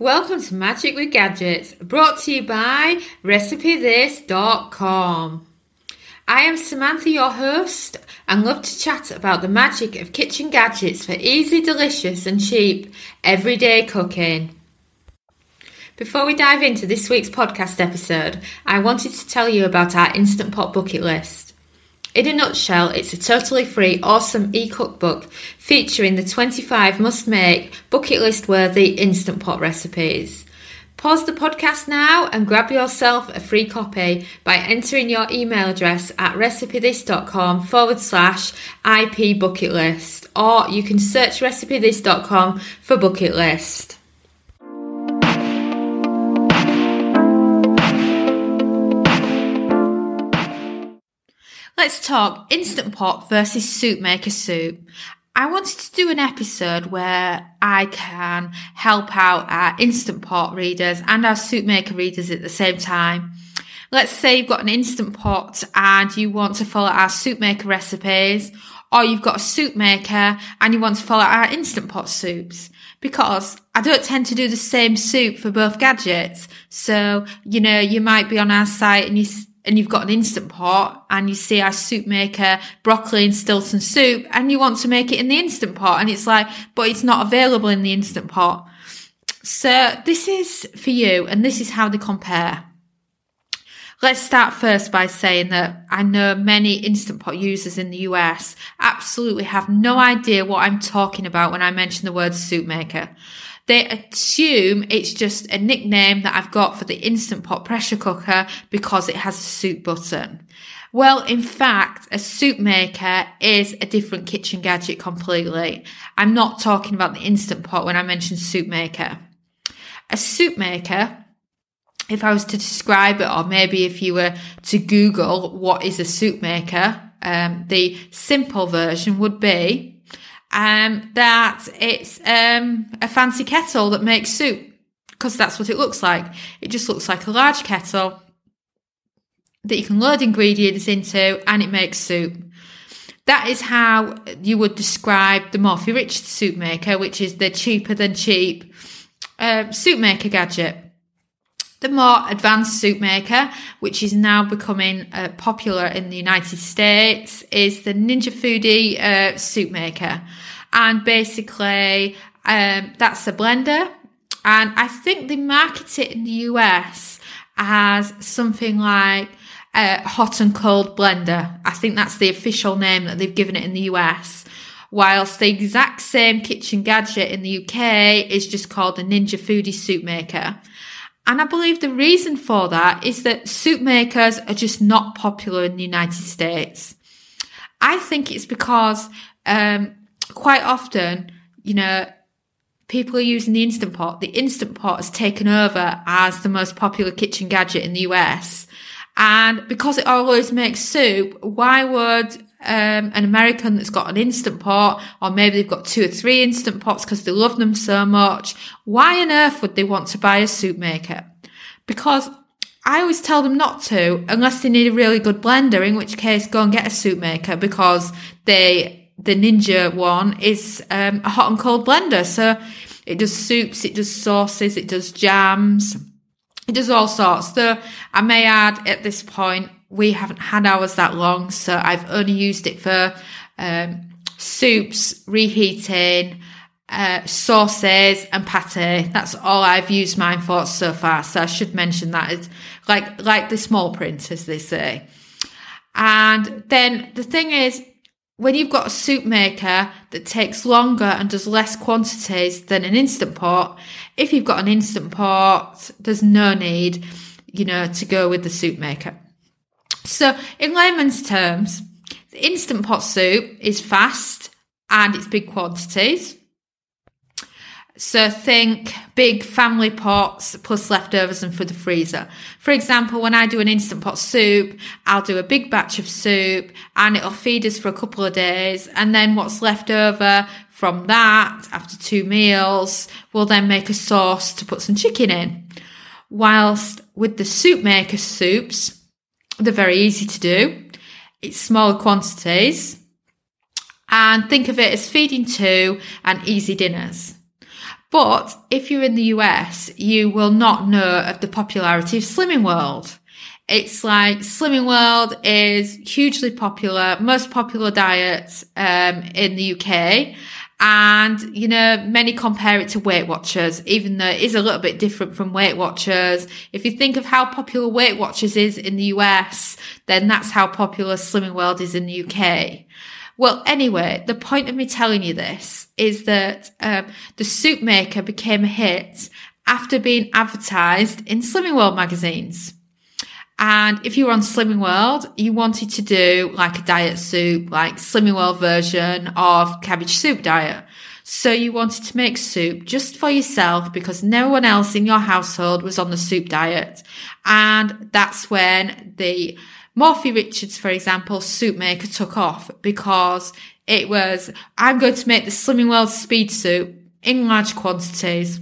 Welcome to Magic with Gadgets, brought to you by RecipeThis.com. I am Samantha, your host, and love to chat about the magic of kitchen gadgets for easy, delicious, and cheap everyday cooking. Before we dive into this week's podcast episode, I wanted to tell you about our Instant Pot bucket list. In a nutshell, it's a totally free, awesome e cookbook featuring the 25 must make, bucket list worthy Instant Pot recipes. Pause the podcast now and grab yourself a free copy by entering your email address at recipethis.com forward slash IP bucket list, or you can search recipethis.com for bucket list. Let's talk Instant Pot versus Soup Maker Soup. I wanted to do an episode where I can help out our Instant Pot readers and our Soup Maker readers at the same time. Let's say you've got an Instant Pot and you want to follow our Soup Maker recipes, or you've got a soup maker and you want to follow our Instant Pot soups. Because I don't tend to do the same soup for both gadgets. So, you know, you might be on our site and you and you've got an instant pot and you see our soup maker broccoli and Stilton soup and you want to make it in the instant pot and it's like, but it's not available in the instant pot. So this is for you and this is how they compare. Let's start first by saying that I know many Instant Pot users in the US absolutely have no idea what I'm talking about when I mention the word soup maker. They assume it's just a nickname that I've got for the Instant Pot pressure cooker because it has a soup button. Well, in fact, a soup maker is a different kitchen gadget completely. I'm not talking about the Instant Pot when I mention soup maker. A soup maker, if I was to describe it, or maybe if you were to Google what is a soup maker, um, the simple version would be um, that it's um, a fancy kettle that makes soup because that's what it looks like. It just looks like a large kettle that you can load ingredients into and it makes soup. That is how you would describe the Morphy Rich soup maker, which is the cheaper than cheap uh, soup maker gadget. The more advanced soup maker, which is now becoming uh, popular in the United States, is the Ninja Foodi uh, soup maker. And basically, um, that's a blender. And I think they market it in the US as something like a hot and cold blender. I think that's the official name that they've given it in the US whilst the exact same kitchen gadget in the UK is just called the Ninja Foodi Soup Maker. And I believe the reason for that is that soup makers are just not popular in the United States. I think it's because um, quite often, you know, people are using the Instant Pot. The Instant Pot has taken over as the most popular kitchen gadget in the US. And because it always makes soup, why would um, an American that's got an instant pot, or maybe they've got two or three instant pots because they love them so much. Why on earth would they want to buy a soup maker? Because I always tell them not to unless they need a really good blender, in which case go and get a soup maker because they, the Ninja one is um, a hot and cold blender. So it does soups, it does sauces, it does jams, it does all sorts. So I may add at this point, we haven't had ours that long, so I've only used it for um, soups, reheating, uh, sauces, and pate. That's all I've used mine for so far. So I should mention that it's like like the small print, as they say. And then the thing is, when you've got a soup maker that takes longer and does less quantities than an instant pot, if you've got an instant pot, there's no need, you know, to go with the soup maker. So, in layman's terms, the instant pot soup is fast and it's big quantities. So think big family pots plus leftovers and for the freezer. For example, when I do an instant pot soup, I'll do a big batch of soup and it'll feed us for a couple of days. And then what's left over from that after two meals, we'll then make a sauce to put some chicken in. Whilst with the soup maker soups, they're very easy to do. It's small quantities. And think of it as feeding two and easy dinners. But if you're in the US, you will not know of the popularity of Slimming World. It's like Slimming World is hugely popular, most popular diet um, in the UK. And, you know, many compare it to Weight Watchers, even though it is a little bit different from Weight Watchers. If you think of how popular Weight Watchers is in the US, then that's how popular Slimming World is in the UK. Well, anyway, the point of me telling you this is that um, the soup maker became a hit after being advertised in Slimming World magazines. And if you were on Slimming World, you wanted to do like a diet soup, like Slimming World version of cabbage soup diet. So you wanted to make soup just for yourself because no one else in your household was on the soup diet. And that's when the Morphy Richards, for example, soup maker took off because it was, I'm going to make the Slimming World speed soup in large quantities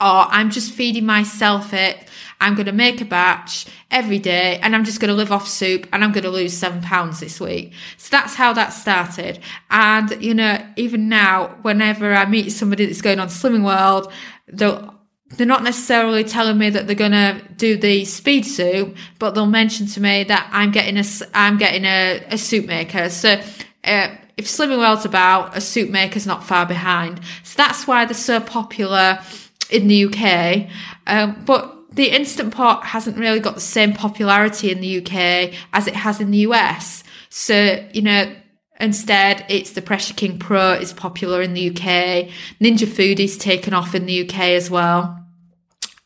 or I'm just feeding myself it I'm going to make a batch every day and I'm just going to live off soup and I'm going to lose seven pounds this week. So that's how that started. And, you know, even now, whenever I meet somebody that's going on Slimming World, they'll, they're not necessarily telling me that they're going to do the speed soup, but they'll mention to me that I'm getting a, I'm getting a, a soup maker. So, uh, if Slimming World's about, a soup maker's not far behind. So that's why they're so popular in the UK. Um, but the Instant Pot hasn't really got the same popularity in the UK as it has in the US. So, you know, instead it's the Pressure King Pro is popular in the UK. Ninja Foodi's taken off in the UK as well.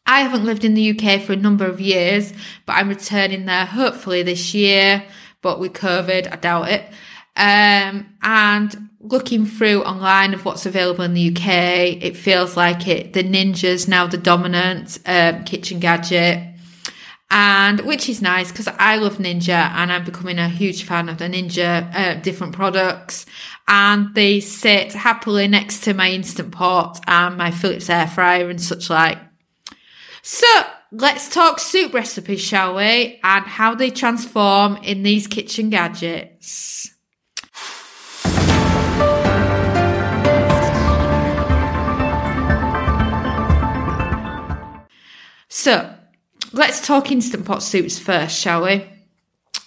I haven't lived in the UK for a number of years, but I'm returning there hopefully this year. But with COVID, I doubt it. Um, and looking through online of what's available in the UK, it feels like it, the Ninja's now the dominant, um, kitchen gadget. And which is nice because I love Ninja and I'm becoming a huge fan of the Ninja, uh, different products. And they sit happily next to my Instant Pot and my Philips air fryer and such like. So let's talk soup recipes, shall we? And how they transform in these kitchen gadgets. So let's talk Instant Pot soups first, shall we?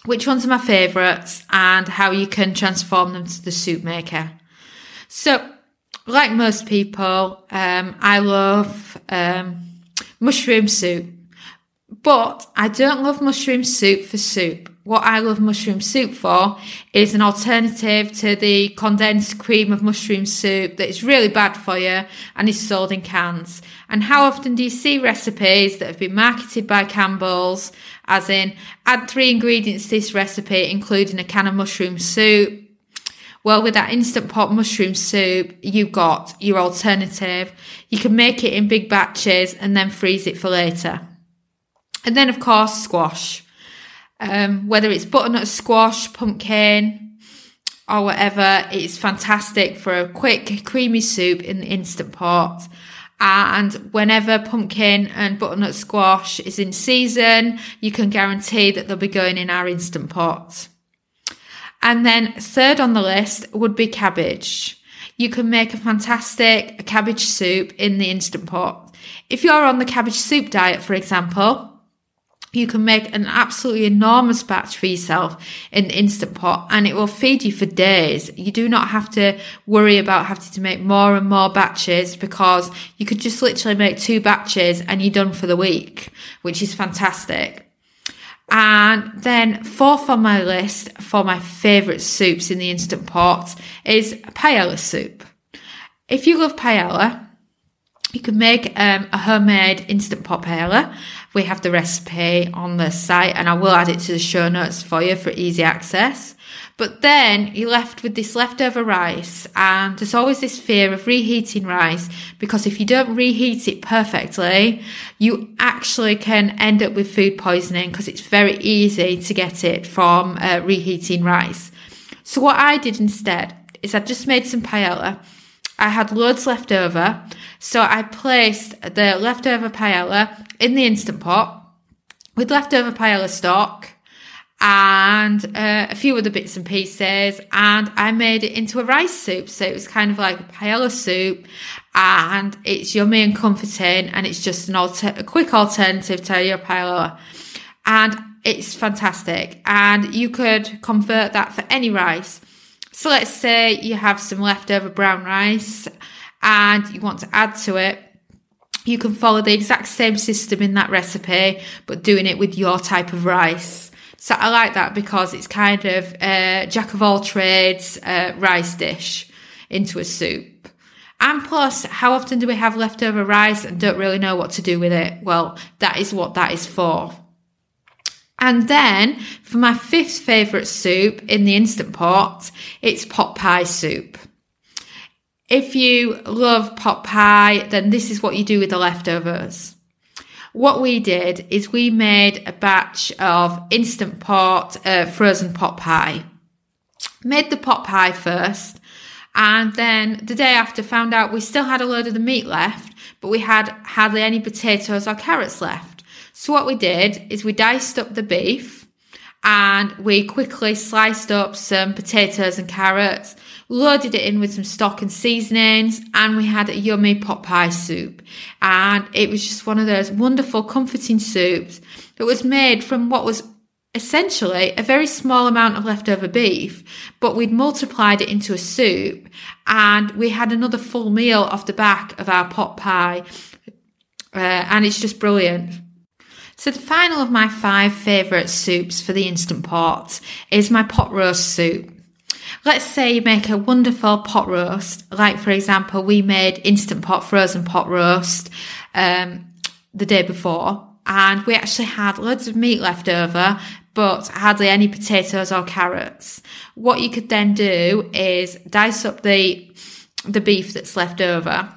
Which ones are my favourites and how you can transform them to the soup maker. So, like most people, um, I love um, mushroom soup, but I don't love mushroom soup for soup what I love mushroom soup for is an alternative to the condensed cream of mushroom soup that is really bad for you and is sold in cans. And how often do you see recipes that have been marketed by Campbell's as in add three ingredients to this recipe, including a can of mushroom soup? Well, with that instant pot mushroom soup, you've got your alternative. You can make it in big batches and then freeze it for later. And then, of course, squash. Um, whether it's butternut squash, pumpkin, or whatever, it's fantastic for a quick, creamy soup in the instant pot. And whenever pumpkin and butternut squash is in season, you can guarantee that they'll be going in our instant pot. And then third on the list would be cabbage. You can make a fantastic cabbage soup in the instant pot. If you're on the cabbage soup diet, for example, you can make an absolutely enormous batch for yourself in the Instant Pot and it will feed you for days. You do not have to worry about having to make more and more batches because you could just literally make two batches and you're done for the week, which is fantastic. And then fourth on my list for my favourite soups in the Instant Pot is paella soup. If you love paella, you can make um, a homemade instant pot paella. We have the recipe on the site and I will add it to the show notes for you for easy access. But then you're left with this leftover rice and there's always this fear of reheating rice because if you don't reheat it perfectly, you actually can end up with food poisoning because it's very easy to get it from uh, reheating rice. So what I did instead is I just made some paella I had loads left over, so I placed the leftover paella in the instant pot with leftover paella stock, and uh, a few other bits and pieces and I made it into a rice soup. So it was kind of like a paella soup and it's yummy and comforting and it's just an alter- a quick alternative to your paella. And it's fantastic. And you could convert that for any rice. So let's say you have some leftover brown rice and you want to add to it. You can follow the exact same system in that recipe, but doing it with your type of rice. So I like that because it's kind of a jack of all trades uh, rice dish into a soup. And plus, how often do we have leftover rice and don't really know what to do with it? Well, that is what that is for. And then for my fifth favourite soup in the Instant Pot, it's pot pie soup. If you love pot pie, then this is what you do with the leftovers. What we did is we made a batch of Instant Pot uh, frozen pot pie. Made the pot pie first, and then the day after found out we still had a load of the meat left, but we had hardly any potatoes or carrots left. So what we did is we diced up the beef and we quickly sliced up some potatoes and carrots, loaded it in with some stock and seasonings, and we had a yummy pot pie soup. And it was just one of those wonderful, comforting soups that was made from what was essentially a very small amount of leftover beef, but we'd multiplied it into a soup and we had another full meal off the back of our pot pie. Uh, and it's just brilliant. So the final of my five favourite soups for the Instant Pot is my pot roast soup. Let's say you make a wonderful pot roast, like for example, we made Instant Pot frozen pot roast um, the day before, and we actually had loads of meat left over, but hardly any potatoes or carrots. What you could then do is dice up the the beef that's left over,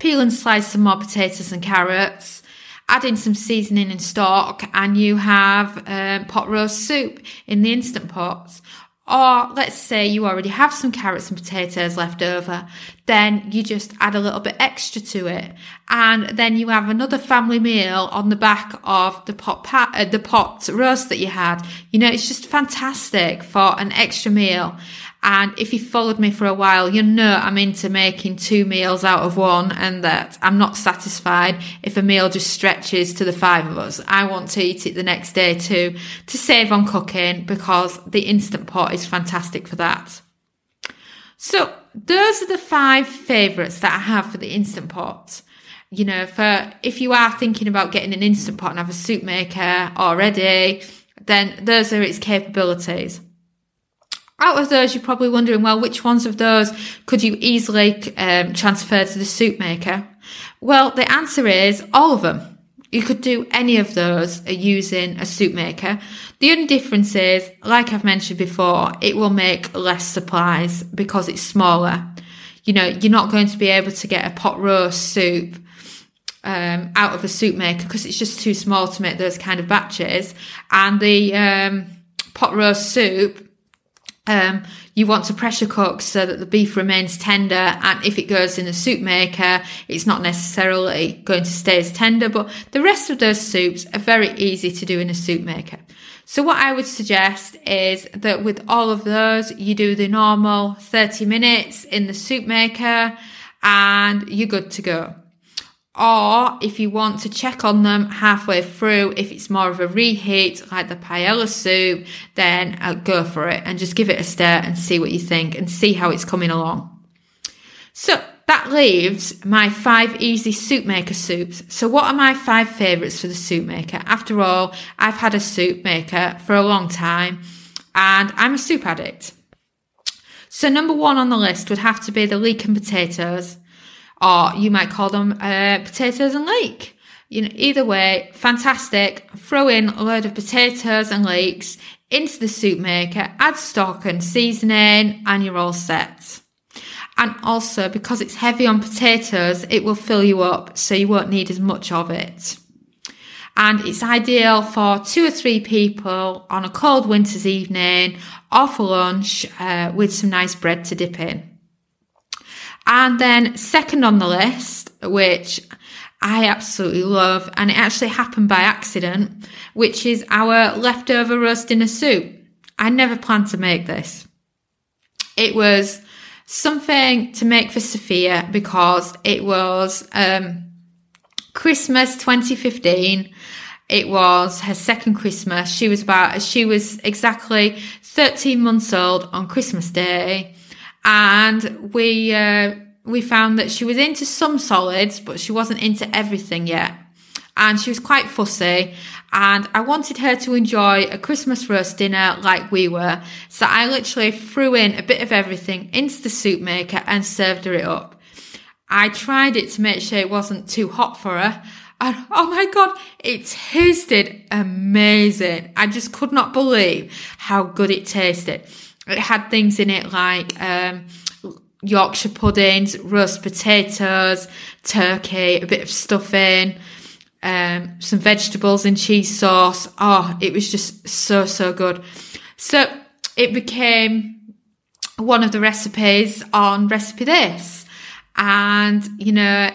peel and slice some more potatoes and carrots, add in some seasoning and stock, and you have um, pot roast soup in the instant pots. Or let's say you already have some carrots and potatoes left over, then you just add a little bit extra to it. And then you have another family meal on the back of the pot, uh, the pot roast that you had. You know, it's just fantastic for an extra meal. And if you followed me for a while, you know I'm into making two meals out of one and that I'm not satisfied if a meal just stretches to the five of us. I want to eat it the next day too, to save on cooking because the Instant Pot is fantastic for that. So those are the five favourites that I have for the Instant Pot. You know, for if you are thinking about getting an Instant Pot and have a soup maker already, then those are its capabilities out of those, you're probably wondering, well, which ones of those could you easily um, transfer to the soup maker? Well, the answer is all of them. You could do any of those using a soup maker. The only difference is, like I've mentioned before, it will make less supplies because it's smaller. You know, you're not going to be able to get a pot roast soup um, out of a soup maker because it's just too small to make those kind of batches. And the um, pot roast soup um, you want to pressure cook so that the beef remains tender. And if it goes in a soup maker, it's not necessarily going to stay as tender, but the rest of those soups are very easy to do in a soup maker. So what I would suggest is that with all of those, you do the normal 30 minutes in the soup maker and you're good to go. Or if you want to check on them halfway through, if it's more of a reheat like the paella soup, then uh, go for it and just give it a stir and see what you think and see how it's coming along. So that leaves my five easy soup maker soups. So what are my five favourites for the soup maker? After all, I've had a soup maker for a long time and I'm a soup addict. So number one on the list would have to be the leek and potatoes or you might call them uh, potatoes and leek. You know, either way, fantastic. Throw in a load of potatoes and leeks into the soup maker, add stock and seasoning, and you're all set. And also, because it's heavy on potatoes, it will fill you up, so you won't need as much of it. And it's ideal for two or three people on a cold winter's evening or for lunch uh, with some nice bread to dip in. And then second on the list, which I absolutely love, and it actually happened by accident, which is our leftover roast dinner soup. I never planned to make this. It was something to make for Sophia because it was um, Christmas 2015. It was her second Christmas. She was about, she was exactly 13 months old on Christmas Day. And we, uh, we found that she was into some solids, but she wasn't into everything yet. And she was quite fussy. And I wanted her to enjoy a Christmas roast dinner like we were. So I literally threw in a bit of everything into the soup maker and served her it up. I tried it to make sure it wasn't too hot for her. And oh my God, it tasted amazing. I just could not believe how good it tasted. It had things in it like, um, Yorkshire puddings, roast potatoes, turkey, a bit of stuffing, um, some vegetables and cheese sauce. Oh, it was just so, so good. So it became one of the recipes on Recipe This. And, you know,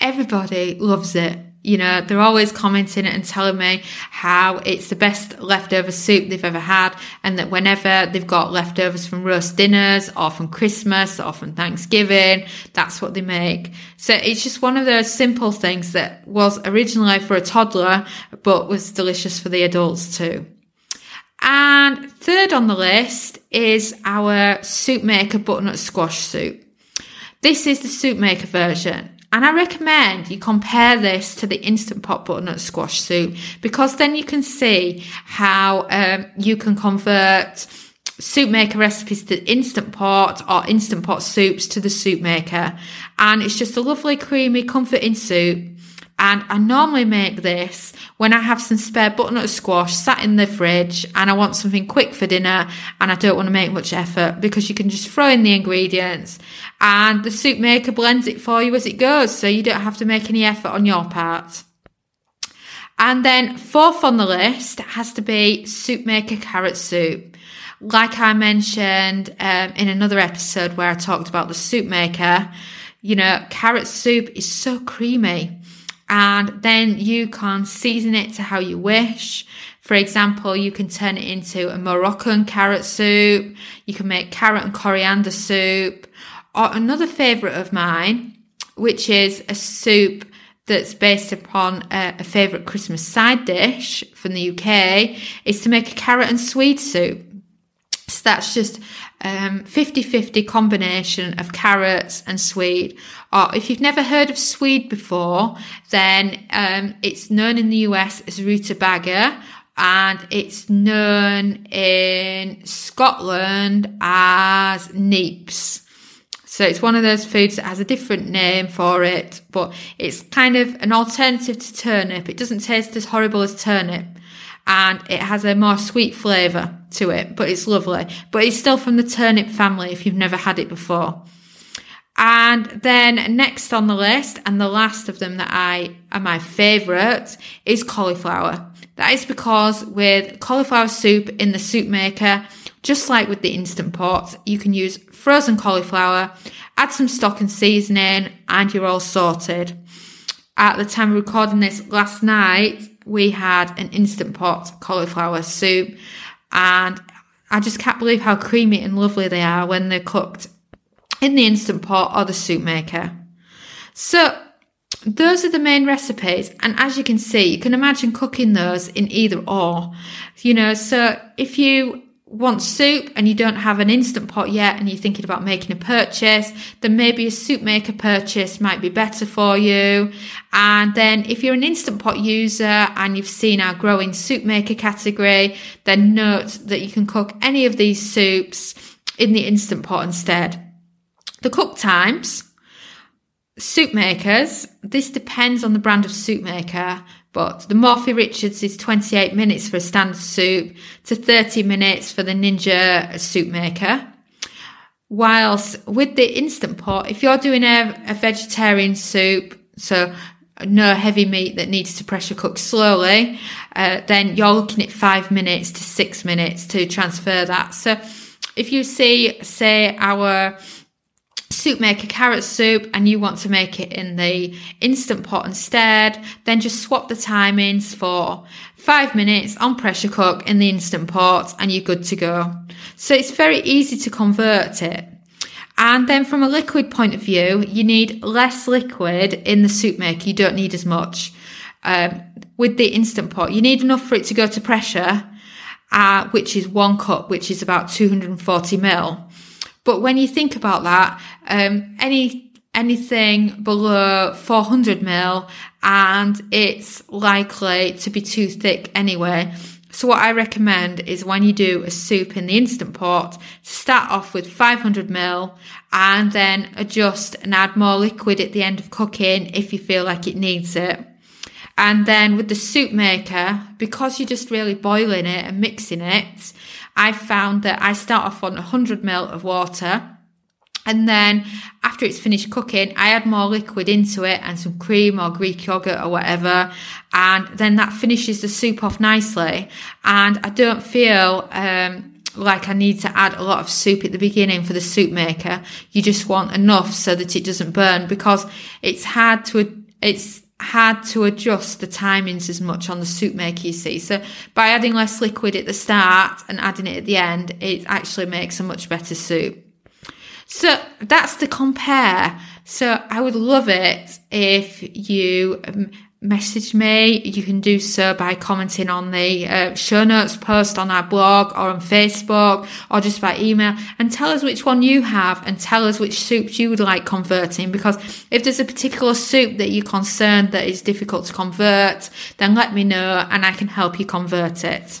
everybody loves it. You know, they're always commenting and telling me how it's the best leftover soup they've ever had and that whenever they've got leftovers from roast dinners or from Christmas or from Thanksgiving, that's what they make. So it's just one of those simple things that was originally for a toddler, but was delicious for the adults too. And third on the list is our soup maker butternut squash soup. This is the soup maker version. And I recommend you compare this to the Instant Pot butternut squash soup because then you can see how um, you can convert soup maker recipes to instant pot or instant pot soups to the soup maker. And it's just a lovely, creamy, comforting soup and I normally make this when I have some spare butternut squash sat in the fridge and I want something quick for dinner and I don't want to make much effort because you can just throw in the ingredients and the soup maker blends it for you as it goes. So you don't have to make any effort on your part. And then fourth on the list has to be soup maker carrot soup. Like I mentioned um, in another episode where I talked about the soup maker, you know, carrot soup is so creamy and then you can season it to how you wish. For example, you can turn it into a Moroccan carrot soup. You can make carrot and coriander soup. Or another favorite of mine, which is a soup that's based upon a, a favorite Christmas side dish from the UK, is to make a carrot and swede soup. So that's just um, 50-50 combination of carrots and swede. If you've never heard of swede before, then um, it's known in the US as rutabaga and it's known in Scotland as neeps. So it's one of those foods that has a different name for it, but it's kind of an alternative to turnip. It doesn't taste as horrible as turnip and it has a more sweet flavour to it, but it's lovely. But it's still from the turnip family if you've never had it before. And then next on the list, and the last of them that I are my favourite, is cauliflower. That is because with cauliflower soup in the soup maker, just like with the instant pot, you can use frozen cauliflower, add some stock and seasoning, and you're all sorted. At the time of recording this last night, we had an instant pot cauliflower soup and I just can't believe how creamy and lovely they are when they're cooked in the instant pot or the soup maker. So those are the main recipes. And as you can see, you can imagine cooking those in either or, you know, so if you want soup and you don't have an instant pot yet and you're thinking about making a purchase, then maybe a soup maker purchase might be better for you. And then if you're an instant pot user and you've seen our growing soup maker category, then note that you can cook any of these soups in the instant pot instead. The cook times, soup makers, this depends on the brand of soup maker, but the Morphy Richards is 28 minutes for a standard soup to 30 minutes for the Ninja soup maker. Whilst with the Instant Pot, if you're doing a, a vegetarian soup, so no heavy meat that needs to pressure cook slowly, uh, then you're looking at five minutes to six minutes to transfer that. So if you see, say, our soup maker carrot soup and you want to make it in the instant pot instead, then just swap the timings for five minutes on pressure cook in the instant pot and you're good to go. So it's very easy to convert it. And then from a liquid point of view, you need less liquid in the soup maker. You don't need as much. Um, with the instant pot, you need enough for it to go to pressure, uh, which is one cup, which is about 240 mil. But when you think about that, um, any anything below 400 mil and it's likely to be too thick anyway. So what I recommend is when you do a soup in the instant pot, start off with 500 ml and then adjust and add more liquid at the end of cooking if you feel like it needs it. And then with the soup maker, because you're just really boiling it and mixing it, I found that I start off on 100 ml of water and then after it's finished cooking, I add more liquid into it and some cream or Greek yogurt or whatever. And then that finishes the soup off nicely. And I don't feel, um, like I need to add a lot of soup at the beginning for the soup maker. You just want enough so that it doesn't burn because it's hard to, it's hard to adjust the timings as much on the soup maker, you see. So by adding less liquid at the start and adding it at the end, it actually makes a much better soup. So that's the compare. So I would love it if you um, message me. You can do so by commenting on the uh, show notes post on our blog or on Facebook or just by email and tell us which one you have and tell us which soups you would like converting. Because if there's a particular soup that you're concerned that is difficult to convert, then let me know and I can help you convert it.